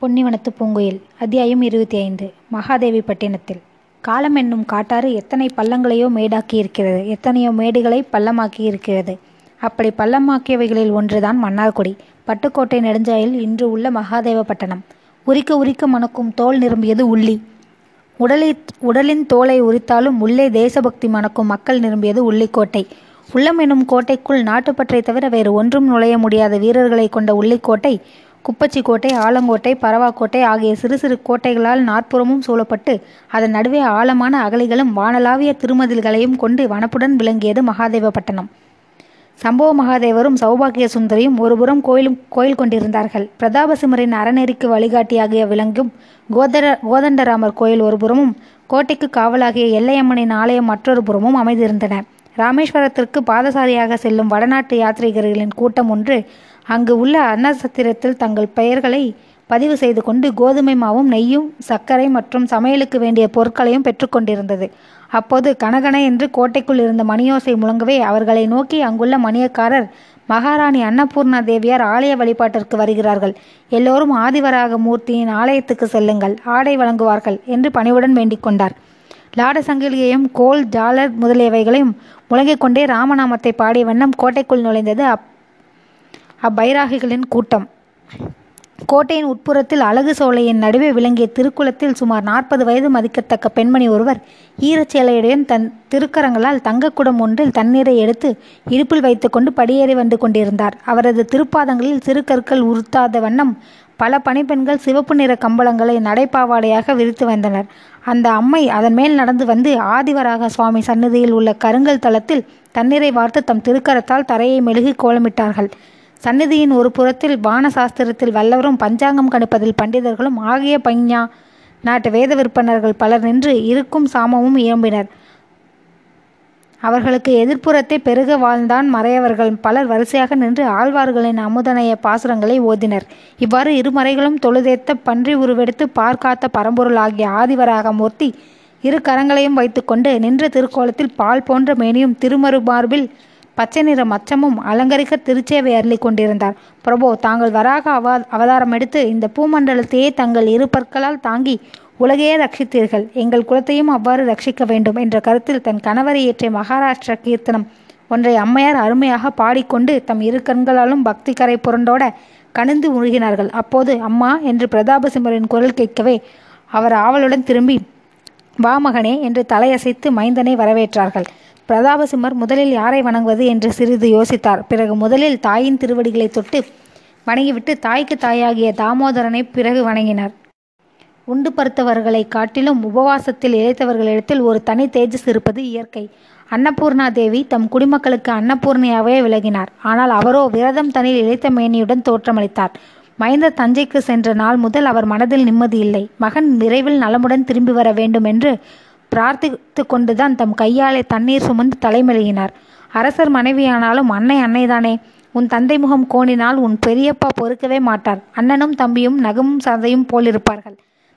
பொன்னிவனத்து பூங்குயில் அத்தியாயம் இருபத்தி ஐந்து மகாதேவி பட்டினத்தில். காலம் என்னும் காட்டாறு எத்தனை பள்ளங்களையோ மேடாக்கி இருக்கிறது எத்தனையோ மேடுகளை பள்ளமாக்கி இருக்கிறது அப்படி பள்ளமாக்கியவைகளில் ஒன்றுதான் மன்னார்குடி பட்டுக்கோட்டை நெடுஞ்சாயில் இன்று உள்ள மகாதேவ பட்டணம். உரிக்க உரிக்க மணக்கும் தோல் நிரம்பியது உள்ளி. உடலை உடலின் தோலை உரித்தாலும் உள்ளே தேசபக்தி மணக்கும் மக்கள் நிரம்பியது உள்ளிக்கோட்டை. உள்ளம் எனும் கோட்டைக்குள் நாட்டுப்பற்றை தவிர வேறு ஒன்றும் நுழைய முடியாத வீரர்களை கொண்ட உள்ளிக்கோட்டை குப்பச்சி கோட்டை ஆலங்கோட்டை பரவாக்கோட்டை ஆகிய சிறு சிறு கோட்டைகளால் நாற்புறமும் சூழப்பட்டு அதன் நடுவே ஆழமான அகலிகளும் வானலாவிய திருமதில்களையும் கொண்டு வனப்புடன் விளங்கியது மகாதேவப்பட்டினம் சம்பவ மகாதேவரும் சௌபாகிய சுந்தரியும் ஒருபுறம் கோயிலும் கோயில் கொண்டிருந்தார்கள். பிரதாபசிம்மரின் அறநெறிக்கு வழிகாட்டியாகிய விளங்கும் கோதர கோதண்டராமர் கோயில் ஒருபுறமும் கோட்டைக்கு காவலாகிய எல்லையம்மனின் ஆலயம் மற்றொரு புறமும் அமைந்திருந்தன. ராமேஸ்வரத்திற்கு பாதசாரியாக செல்லும் வடநாட்டு யாத்ரீகர்களின் கூட்டம் ஒன்று அங்கு உள்ள அன்னசத்திரத்தில் தங்கள் பெயர்களை பதிவு செய்து கொண்டு கோதுமை மாவும் நெய்யும் சர்க்கரை மற்றும் சமையலுக்கு வேண்டிய பொருட்களையும் பெற்றுக்கொண்டிருந்தது அப்போது கனகன என்று கோட்டைக்குள் இருந்த மணியோசை முழங்கவே அவர்களை நோக்கி அங்குள்ள மணியக்காரர் மகாராணி அன்னபூர்ணா தேவியார் ஆலய வழிபாட்டிற்கு வருகிறார்கள். எல்லோரும் ஆதிவராக மூர்த்தியின் ஆலயத்துக்கு செல்லுங்கள் ஆடை வழங்குவார்கள் என்று பணிவுடன் வேண்டிக் கொண்டார். லாட சங்கிலியையும் கோல் ஜாலர் முதலியவைகளையும் முழங்கிக் கொண்டே ராமநாமத்தை பாடிய வண்ணம் கோட்டைக்குள் நுழைந்தது. அப் அப்பைராகிகளின் கூட்டம். கோட்டையின் உட்புறத்தில் அழகு சோலையின் நடுவே விளங்கிய திருக்குளத்தில் சுமார் நாற்பது வயது மதிக்கத்தக்க பெண்மணி ஒருவர் ஈரச்சேலையுடன் தன் திருக்கரங்களால் தங்கக்குடம் ஒன்றில் தண்ணீரை எடுத்து இடுப்பில் வைத்துக்கொண்டு படியேறி வந்து கொண்டிருந்தார். அவரது திருப்பாதங்களில் சிறு கற்கள் உறுத்தாத வண்ணம் பல பணிப்பெண்கள் சிவப்பு நிற கம்பளங்களை நடைபாவாடையாக விரித்து வந்தனர். அந்த அம்மை அதன் மேல் நடந்து வந்து ஆதிவராக சுவாமி சன்னதியில் உள்ள கருங்கல் தளத்தில் தண்ணீரை வார்த்து தம் திருக்கரத்தால் தரையை மெழுகி கோலமிட்டார்கள். சந்நிதியின் ஒரு புறத்தில் வான சாஸ்திரத்தில் வல்லவரும் பஞ்சாங்கம் கணிப்பதில் பண்டிதர்களும் ஆகிய பஞ்ஞா நாட்டு வேத விற்பனர்கள் பலர் நின்று இருக்கும் சாமமும் இயம்பினர். அவர்களுக்கு எதிர்ப்புறத்தை பெருக வாழ்ந்தான் மறையவர்கள். பலர் வரிசையாக நின்று ஆழ்வார்களின் அமுதனைய பாசுரங்களை ஓதினர். இவ்வாறு இருமறைகளும் தொழுதேத்த பன்றி உருவெடுத்து பார்க்காத்த பரம்பொருள் ஆகிய ஆதிவராக மூர்த்தி இரு கரங்களையும் வைத்துக்கொண்டு நின்ற திருக்கோலத்தில் பால் போன்ற மேனியும் திருமறுமார்பில் பச்சை நிற மச்சமும் அலங்கரிக்க திருச்சேவை அருளி கொண்டிருந்தார். பிரபோ தாங்கள் வராக அவ அவதாரம் எடுத்து இந்த பூமண்டலத்தையே தங்கள் இரு பற்களால் தாங்கி உலகையே ரட்சித்தீர்கள். எங்கள் குலத்தையும் அவ்வாறு ரட்சிக்க வேண்டும் என்ற கருத்தில் தன் கணவரை ஏற்றிய மகாராஷ்டிர கீர்த்தனம் ஒன்றை அம்மையார் அருமையாக பாடிக்கொண்டு தம் இரு கண்களாலும் பக்தி கரை புரண்டோட கணிந்து முழுகினார்கள். அப்போது அம்மா என்று பிரதாபசிம்மரின் குரல் கேட்கவே அவர் ஆவலுடன் திரும்பி வா மகனே என்று தலையசைத்து மைந்தனை வரவேற்றார்கள். பிரதாபசிம்மர் முதலில் யாரை வணங்குவது என்று சிறிது யோசித்தார். பிறகு முதலில் தாயின் திருவடிகளை தொட்டு வணங்கிவிட்டு தாய்க்கு தாயாகிய தாமோதரனை பிறகு வணங்கினார். உண்டு பருத்தவர்களை காட்டிலும் உபவாசத்தில் இழைத்தவர்களிடத்தில் ஒரு தனி தேஜஸ் இருப்பது இயற்கை. அன்னபூர்ணா தேவி தம் குடிமக்களுக்கு அன்னபூர்ணியாவே விலகினார். ஆனால் அவரோ விரதம் தனில் இழைத்த மேனியுடன் தோற்றமளித்தார். மைந்த தஞ்சைக்கு சென்ற நாள் முதல் அவர் மனதில் நிம்மதி இல்லை. மகன் விரைவில் நலமுடன் திரும்பி வர வேண்டும் என்று பிரார்த்தித்து கொண்டுதான் தம் கையாலே தண்ணீர் சுமந்து தலைமெழுகினார். அரசர் மனைவியானாலும் அன்னை அன்னைதானே. உன் தந்தை முகம் கோணினால் உன் பெரியப்பா பொறுக்கவே மாட்டார். அண்ணனும் தம்பியும் நகமும் சதையும் போலிருப்பார்கள்.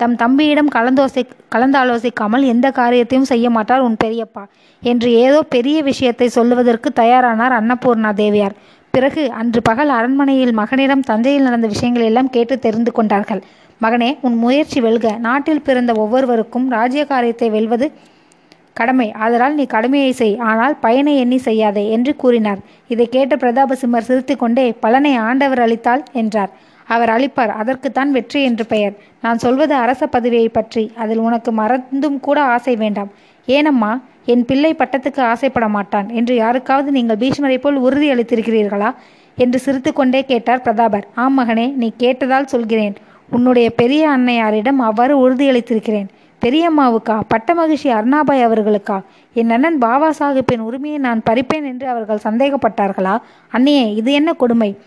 தம் தம்பியிடம் கலந்தோசை கலந்தாலோசிக்காமல் எந்த காரியத்தையும் செய்ய மாட்டார் உன் பெரியப்பா என்று ஏதோ பெரிய விஷயத்தை சொல்லுவதற்கு தயாரானார் அன்னபூர்ணா தேவியார். பிறகு அன்று பகல் அரண்மனையில் மகனிடம் தஞ்சையில் நடந்த விஷயங்கள் எல்லாம் கேட்டு தெரிந்து கொண்டார்கள். மகனே உன் முயற்சி வெல்க. நாட்டில் பிறந்த ஒவ்வொருவருக்கும் ராஜ்ய காரியத்தை வெல்வது கடமை. ஆதலால் நீ கடமையை செய். ஆனால் பயனை எண்ணி செய்யாதே என்று கூறினார். இதை கேட்ட பிரதாபசிம்மர் சிரித்து கொண்டே பலனை ஆண்டவர் அளித்தால் என்றார். அவர் அளிப்பார். அதற்குத்தான் வெற்றி என்று பெயர். நான் சொல்வது அரச பதவியை பற்றி. அதில் உனக்கு மறந்தும் கூட ஆசை வேண்டாம். ஏனம்மா என் பிள்ளை பட்டத்துக்கு ஆசைப்பட மாட்டான். என்று யாருக்காவது நீங்கள் பீஷ்மரை போல் உறுதி அளித்திருக்கிறீர்களா என்று சிரித்து கொண்டே கேட்டார் பிரதாபர். ஆம் மகனே நீ கேட்டதால் சொல்கிறேன். உன்னுடைய பெரிய அன்னையாரிடம் அவ்வாறு உறுதியளித்திருக்கிறேன். பெரியம்மாவுக்கா பட்ட மகிழ்ச்சி அருணாபாய் அவர்களுக்கா? என் அண்ணன் பாபா சாஹிப்பின் உரிமையை நான் பறிப்பேன் என்று அவர்கள் சந்தேகப்பட்டார்களா? அன்னையே இது என்ன கொடுமை?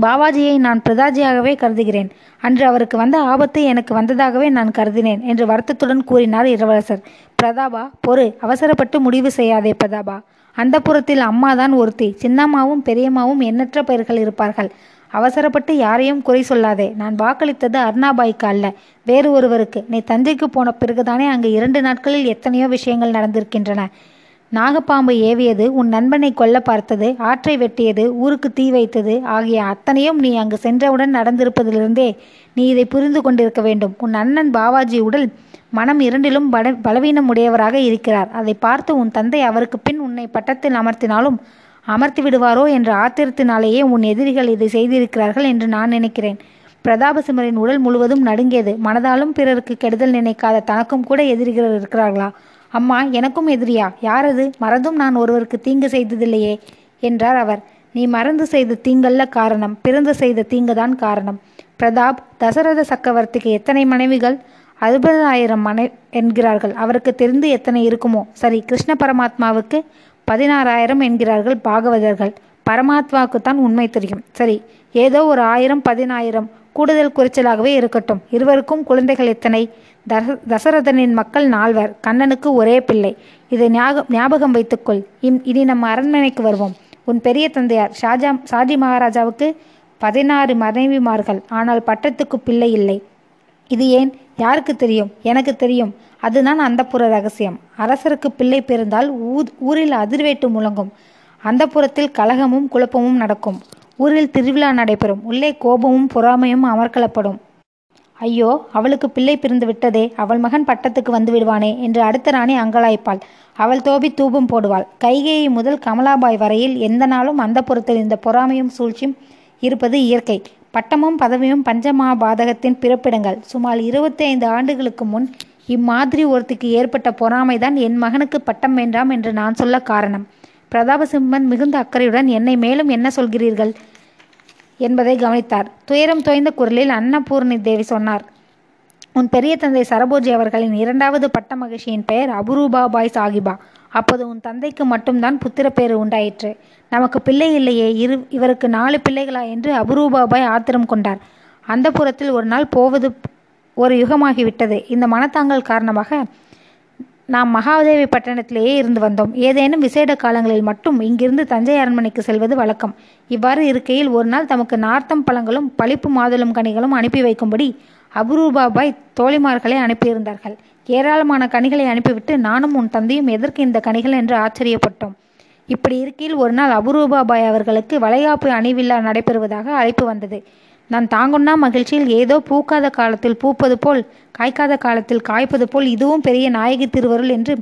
பாபாஜியை நான் பிரதாஜியாகவே கருதுகிறேன். அன்று அவருக்கு வந்த ஆபத்து எனக்கு வந்ததாகவே நான் கருதினேன் என்று வருத்தத்துடன் கூறினார் இளவரசர். பிரதாபா பொறு அவசரப்பட்டு முடிவு செய்யாதே பிரதாபா. அந்த புறத்தில் அம்மாதான் ஒருத்தி. சின்னம்மாவும் பெரியம்மாவும் எண்ணற்ற பெயர்கள் இருப்பார்கள். அவசரப்பட்டு யாரையும் குறை சொல்லாதே. நான் வாக்களித்தது அருணாபாய்க்கு அல்ல. வேறு ஒருவருக்கு. நீ தஞ்சைக்கு போன பிறகுதானே அங்கு இரண்டு நாட்களில் எத்தனையோ விஷயங்கள் நடந்திருக்கின்றன. நாகப்பாம்பு ஏவியது உன் நண்பனை கொல்ல பார்த்தது ஆற்றை வெட்டியது ஊருக்கு தீ வைத்தது ஆகிய அத்தனையும் நீ அங்கு சென்றவுடன் நடந்திருப்பதிலிருந்தே நீ இதை புரிந்து கொண்டிருக்க வேண்டும். உன் அண்ணன் பாவாஜி உடல் மனம் இரண்டிலும் பல பலவீனம் உடையவராக இருக்கிறார். அதை பார்த்து உன் தந்தை அவருக்கு பின் உன்னை பட்டத்தில் அமர்த்தினாலும் அமர்த்தி விடுவாரோ என்ற ஆத்திரத்தினாலேயே உன் எதிரிகள் இதை செய்திருக்கிறார்கள் என்று நான் நினைக்கிறேன். பிரதாபசிம்மரின் உடல் முழுவதும் நடுங்கியது. மனதாலும் பிறருக்கு கெடுதல் நினைக்காத தனக்கும் கூட எதிரிகள் இருக்கிறார்களா? அம்மா எனக்கும் எதிரியா? யாரது மறந்தும் நான் ஒருவருக்கு தீங்கு செய்ததில்லையே என்றார் அவர். நீ மறந்து செய்த தீங்கல்ல காரணம் பிறந்து செய்த தீங்குதான் காரணம். பிரதாப் தசரத சக்கரவர்த்திக்கு எத்தனை மனைவிகள்? அறுபதாயிரம் மனை என்கிறார்கள். அவருக்கு தெரிந்து எத்தனை இருக்குமோ? சரி கிருஷ்ண பரமாத்மாவுக்கு பதினாறாயிரம் என்கிறார்கள் பாகவதர்கள். பரமாத்மாவுக்கு தான் உண்மை தெரியும். சரி ஏதோ ஒரு ஆயிரம் பதினாயிரம் கூடுதல் குறைச்சலாகவே இருக்கட்டும். இருவருக்கும் குழந்தைகள் எத்தனை? தச தசரதனின் மக்கள் நால்வர். கண்ணனுக்கு ஒரே பிள்ளை. இதை ஞாபகம் வைத்துக்கொள். இம் இனி நம்ம அரண்மனைக்கு வருவோம். உன் பெரிய தந்தையார் ஷாஜா ஷாஜி மகாராஜாவுக்கு பதினாறு மனைவிமார்கள். ஆனால் பட்டத்துக்கு பிள்ளை இல்லை. இது ஏன்? யாருக்கு தெரியும்? எனக்கு தெரியும். அதுதான் அந்தப்புற ரகசியம். அரசருக்கு பிள்ளை பிறந்தால் ஊ ஊரில் அதிர்வேட்டு முழங்கும். அந்த புறத்தில் கலகமும் குழப்பமும் நடக்கும். ஊரில் திருவிழா நடைபெறும். உள்ளே கோபமும் பொறாமையும் அமர்க்கலப்படும் ஐயோ அவளுக்கு பிள்ளை பிறந்து விட்டதே. அவள் மகன் பட்டத்துக்கு வந்து விடுவானே என்று அடுத்த ராணி அங்கலாய்ப்பாள். அவள் தோபி தூபம் போடுவாள். கைகேயி முதல் கமலாபாய் வரையில் எந்த நாளும் அந்த புறத்தில் இந்த பொறாமையும் சூழ்ச்சியும் இருப்பது இயற்கை. பட்டமும் பதவியும் பஞ்சமாபாதகத்தின் பிறப்பிடங்கள். சுமார் இருபத்தி ஐந்து ஆண்டுகளுக்கு முன் இம்மாதிரி ஒருத்திக்கு ஏற்பட்ட பொறாமைதான் என் மகனுக்கு பட்டம் வேண்டாம் என்று நான் சொல்ல காரணம். பிரதாபசிம்மன் மிகுந்த அக்கறையுடன் என்னை மேலும் என்ன சொல்கிறீர்கள்? என்பதை கவனித்தார். துயரம் தோய்ந்த குரலில் அன்னபூர்ணி தேவி சொன்னார். உன் பெரிய தந்தை சரபோஜி அவர்களின் இரண்டாவது பட்ட மகிழ்ச்சியின் பெயர் அபுரூபாபாய் சாகிபா. அப்போது உன் தந்தைக்கு மட்டும்தான் புத்திரப்பேறு உண்டாயிற்று. நமக்கு பிள்ளை இல்லையே. இரு இவருக்கு நாலு பிள்ளைகளா என்று அபுரூபாபாய் ஆத்திரம் கொண்டார். அந்த புறத்தில் ஒரு நாள் போவது ஒரு யுகமாகிவிட்டது. இந்த மனத்தாங்கல் காரணமாக நாம் மகாதேவி பட்டணத்திலேயே இருந்து வந்தோம். ஏதேனும் விசேட காலங்களில் மட்டும் இங்கிருந்து தஞ்சை அரண்மனைக்கு செல்வது வழக்கம். இவ்வாறு இருக்கையில் ஒரு நாள் தமக்கு நார்த்தம் பழங்களும் பளிப்பு மாதுளம் கனிகளும் அனுப்பி வைக்கும்படி அபுரூபாபாய் தோழிமார்களை அனுப்பியிருந்தார்கள். ஏராளமான கனிகளை அனுப்பிவிட்டு நானும் உன் தந்தையும் எதற்கு இந்த கனிகள் என்று ஆச்சரியப்பட்டோம். இப்படி இருக்கையில் ஒரு நாள் அபுரூபாபாய் அவர்களுக்கு வளைகாப்பு அணிவிழா நடைபெறுவதாக அழைப்பு வந்தது. நான் தாங்குண்ணா மகிழ்ச்சியில் ஏதோ பூக்காத காலத்தில் பூப்பது போல் காய்க்காத காலத்தில் காய்ப்பது போல் இதுவும் பெரிய நாயகி திருவருள் என்று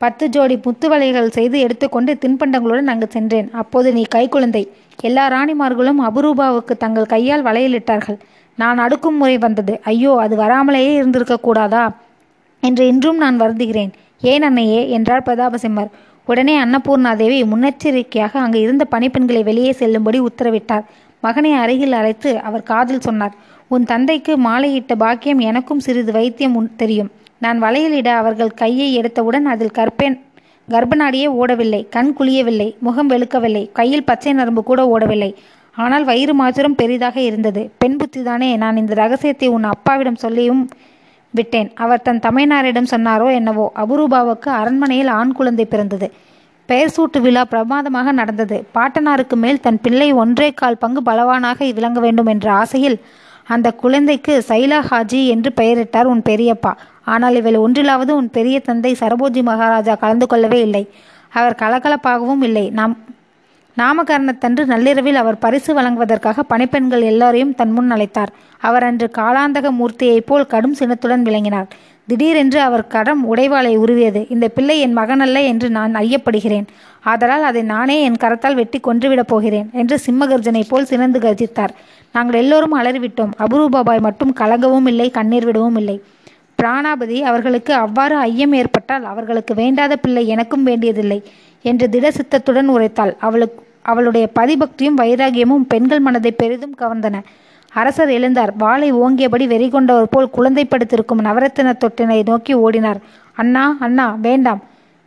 பத்து ஜோடி முத்து வலைகள் செய்து எடுத்துக்கொண்டு தின்பண்டங்களுடன் அங்கு சென்றேன். அப்போது நீ கைக்குழந்தை எல்லா ராணிமார்களும் அபுரூபாவுக்கு தங்கள் கையால் வளையலிட்டார்கள். நான் அடுக்கும் முறை வந்தது. ஐயோ அது வராமலேயே இருந்திருக்க கூடாதா? என்று இன்றும் நான் வருந்துகிறேன். ஏன் அன்னையே? என்றார் பிரதாபசிம்மர். உடனே அன்னபூர்ணாதேவி முன்னெச்சரிக்கையாக அங்கு இருந்த பணிப்பெண்களை வெளியே செல்லும்படி உத்தரவிட்டார். மகனை அருகில் அழைத்து அவர் காதில் சொன்னார் உன் தந்தைக்கு மாலையிட்ட பாக்கியம் எனக்கும் சிறிது வைத்தியம் தெரியும். நான் வளையலிட அவர்கள் கையை எடுத்தவுடன் அதில் கற்பேன் கர்ப்பநாடியே ஓடவில்லை கண் குளியவில்லை முகம் வெளுக்கவில்லை கையில் பச்சை நரம்பு கூட ஓடவில்லை. ஆனால் வயிறு மாத்திரம் பெரிதாக இருந்தது. பெண் புத்திதானே நான் இந்த ரகசியத்தை உன் அப்பாவிடம் சொல்லியும் விட்டேன். அவர் தன் தமையனாரிடம் சொன்னாரோ என்னவோ அபுரூபாவுக்கு அரண்மனையில் ஆண் குழந்தை பிறந்தது. பெயர் சூட்டு விழா பிரமாதமாக நடந்தது. பாட்டனாருக்கு மேல் தன் பிள்ளை ஒன்றே கால் பங்கு பலவானாக விளங்க வேண்டும் என்ற ஆசையில் அந்த குழந்தைக்கு சைலா ஹாஜி என்று பெயரிட்டார் உன் பெரியப்பா. ஆனால் இவள் ஒன்றிலாவது உன் பெரிய தந்தை சரபோஜி மகாராஜா கலந்து கொள்ளவே இல்லை. அவர் கலகலப்பாகவும் இல்லை. நாம் நாமகரணத்தன்று நள்ளிரவில் அவர் பரிசு வழங்குவதற்காக பணிப்பெண்கள் எல்லாரையும் தன் முன் அழைத்தார். அவர் அன்று காலாந்தக மூர்த்தியைப் போல் கடும் சினத்துடன் விளங்கினார். திடீரென்று அவர் கடம் உடைவாளை உருவியது. இந்த பிள்ளை என் மகனல்ல என்று நான் ஐயப்படுகிறேன் ஆதலால் அதை நானே என் கரத்தால் வெட்டி கொன்றுவிடப் போகிறேன் என்று சிம்மகர்ஜனை போல் சினந்து கர்ஜித்தார். நாங்கள் எல்லோரும் அலறிவிட்டோம். அபுரூபாபாய் மட்டும் கலங்கவும் இல்லை கண்ணீர் விடவும் இல்லை. பிராணாபதி அவர்களுக்கு அவ்வாறு ஐயம் ஏற்பட்டால் அவர்களுக்கு வேண்டாத பிள்ளை எனக்கும் வேண்டியதில்லை என்று திட சித்தத்துடன் உரைத்தாள். அவளுக்கு அவளுடைய பதிபக்தியும் வைராகியமும் பெண்கள் மனதை பெரிதும் கவர்ந்தன. அரசர் எழுந்தார். வாளை ஓங்கியபடி வெறி கொண்டவர் போல் குழந்தை படுத்திருக்கும் நவரத்தின தொட்டினை நோக்கி ஓடினார். அண்ணா அண்ணா வேண்டாம்.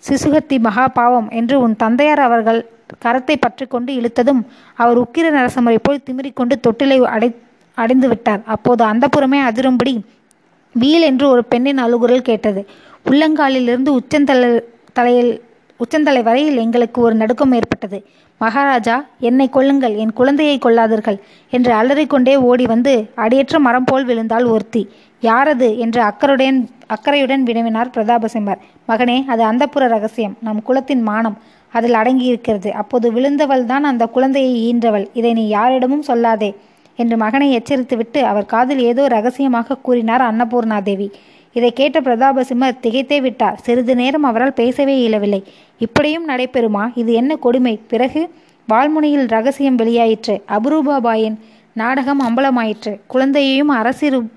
சிசுகத்தி மகா பாவம் என்று உன் தந்தையார் அவர்கள் கரத்தை பற்றி கொண்டு இழுத்ததும் அவர் உக்கிர நரசமரை போல் திமிரிக்கொண்டு தொட்டிலை அடை அடைந்து விட்டார். அப்போது அந்த புறமே அதிரும்படி வீல் என்று ஒரு பெண்ணின் அழுகுரல் கேட்டது. உள்ளங்காலிலிருந்து உச்சந்தல தலையில் உச்சந்தலை வரையில் எங்களுக்கு ஒரு நடுக்கம் ஏற்பட்டது. மகாராஜா என்னை கொல்லுங்கள் என் குழந்தையை கொள்ளாதீர்கள் என்று அலறிக்கொண்டே ஓடி வந்து அடியற்ற மரம் போல் விழுந்தாள் ஒருத்தி. யாரது? என்று அக்கருடன் அக்கறையுடன் வினவினார் பிரதாபசிம்மர். மகனே அது அந்தப்புற ரகசியம். நம் குலத்தின் மானம் அதில் அடங்கியிருக்கிறது. அப்போது விழுந்தவள் தான் அந்த குழந்தையை ஈன்றவள். இதை நீ யாரிடமும் சொல்லாதே என்று மகனை எச்சரித்துவிட்டு அவர் காதில் ஏதோ ரகசியமாக கூறினார் அன்னபூர்ணாதேவி. இதை கேட்ட பிரதாபசிம்மர் திகைத்தே விட்டார். சிறிது நேரம் அவரால் பேசவே இயலவில்லை. இப்படியும் நடைபெறுமா? இது என்ன கொடுமை? பிறகு வால்முனையில் ரகசியம் வெளியாயிற்று. அபுரூபாபாயின் நாடகம் அம்பலமாயிற்று. குழந்தையையும் அரசிரு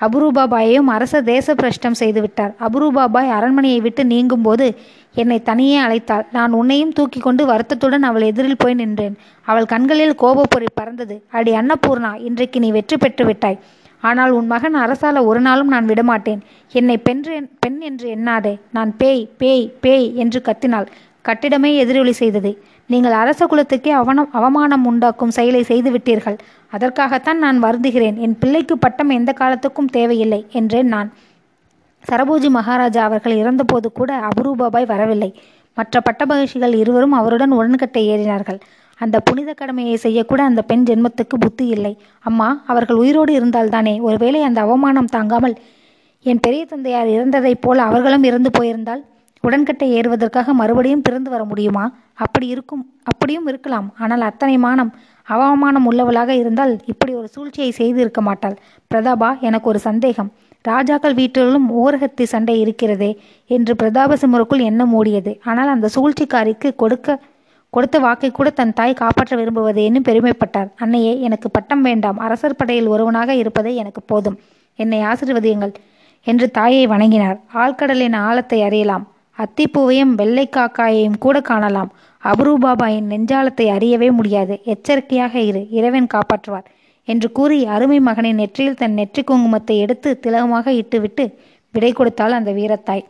அபுரூபாபாயையும் அரச தேச பிரஷ்டம் செய்துவிட்டார். அபுரூபாபாய் அரண்மனையை விட்டு நீங்கும் போது என்னை தனியே அழைத்தாள். நான் உன்னையும் தூக்கி கொண்டு வருத்தத்துடன் அவள் எதிரில் போய் நின்றேன். அவள் கண்களில் கோபப்பொறி பறந்தது. அடி அன்னபூர்ணா இன்றைக்கு நீ வெற்றி பெற்று விட்டாய். ஆனால் உன் மகன் அரசால ஒரு நாளும் நான் விடமாட்டேன். என்னை பென்று பெண் என்று எண்ணாதே. நான் பேய் பேய் பேய் என்று கத்தினாள். கட்டிடமே எதிரொலி செய்தது. நீங்கள் அரச குலத்துக்கே அவனம் அவமானம் உண்டாக்கும் செயலை செய்துவிட்டீர்கள் அதற்காகத்தான் நான் வருந்துகிறேன். என் பிள்ளைக்கு பட்டம் எந்த காலத்துக்கும் தேவையில்லை என்றேன் நான். சரபோஜி மகாராஜா அவர்கள் இறந்தபோது கூட அபரூபாபாய் வரவில்லை. மற்ற பட்டமகிழ்ச்சிகள் இருவரும் அவருடன் உடன்கட்டை ஏறினார்கள். அந்த புனித கடமையை செய்யக்கூட அந்த பெண் ஜென்மத்துக்கு புத்தி இல்லை. அம்மா அவர்கள் உயிரோடு இருந்தால்தானே? ஒருவேளை அந்த அவமானம் தாங்காமல் என் பெரிய தந்தையார் இறந்ததைப் போல் அவர்களும் இறந்து போயிருந்தால் உடன்கட்டை ஏறுவதற்காக மறுபடியும் பிறந்து வர முடியுமா? அப்படி இருக்கும் அப்படியும் இருக்கலாம். ஆனால் அத்தனை மானம் அவமானம் உள்ளவளாக இருந்தால் இப்படி ஒரு சூழ்ச்சியை செய்து இருக்க மாட்டாள். பிரதாபா எனக்கு ஒரு சந்தேகம். ராஜாக்கள் வீட்டிலும் ஓரகத்தி சண்டை இருக்கிறதே என்று பிரதாபசிம்மருக்குள் எண்ணம் ஓடியது. ஆனால் அந்த சூழ்ச்சிக்காரிக்கு கொடுக்க கொடுத்த வாக்கை கூட தன் தாய் காப்பாற்ற விரும்புவது என்னும் பெருமைப்பட்டார். அன்னையே எனக்கு பட்டம் வேண்டாம். அரசர் படையில் ஒருவனாக இருப்பதே எனக்கு போதும். என்னை ஆசிர்வதியுங்கள் என்று தாயை வணங்கினார். ஆழ்கடலின் ஆழத்தை அறியலாம். அத்திப்பூவையும் வெள்ளை காக்காயையும் கூட காணலாம். அபரூபாபாயின் நெஞ்சாலத்தை அறியவே முடியாது. எச்சரிக்கையாக இரு. இறைவன் காப்பாற்றுவார் என்று கூறி அருமை மகனின் நெற்றியில் தன் நெற்றி குங்குமத்தை எடுத்து திலகமாக இட்டுவிட்டு விடை கொடுத்தாள் அந்த வீரத்தாய்.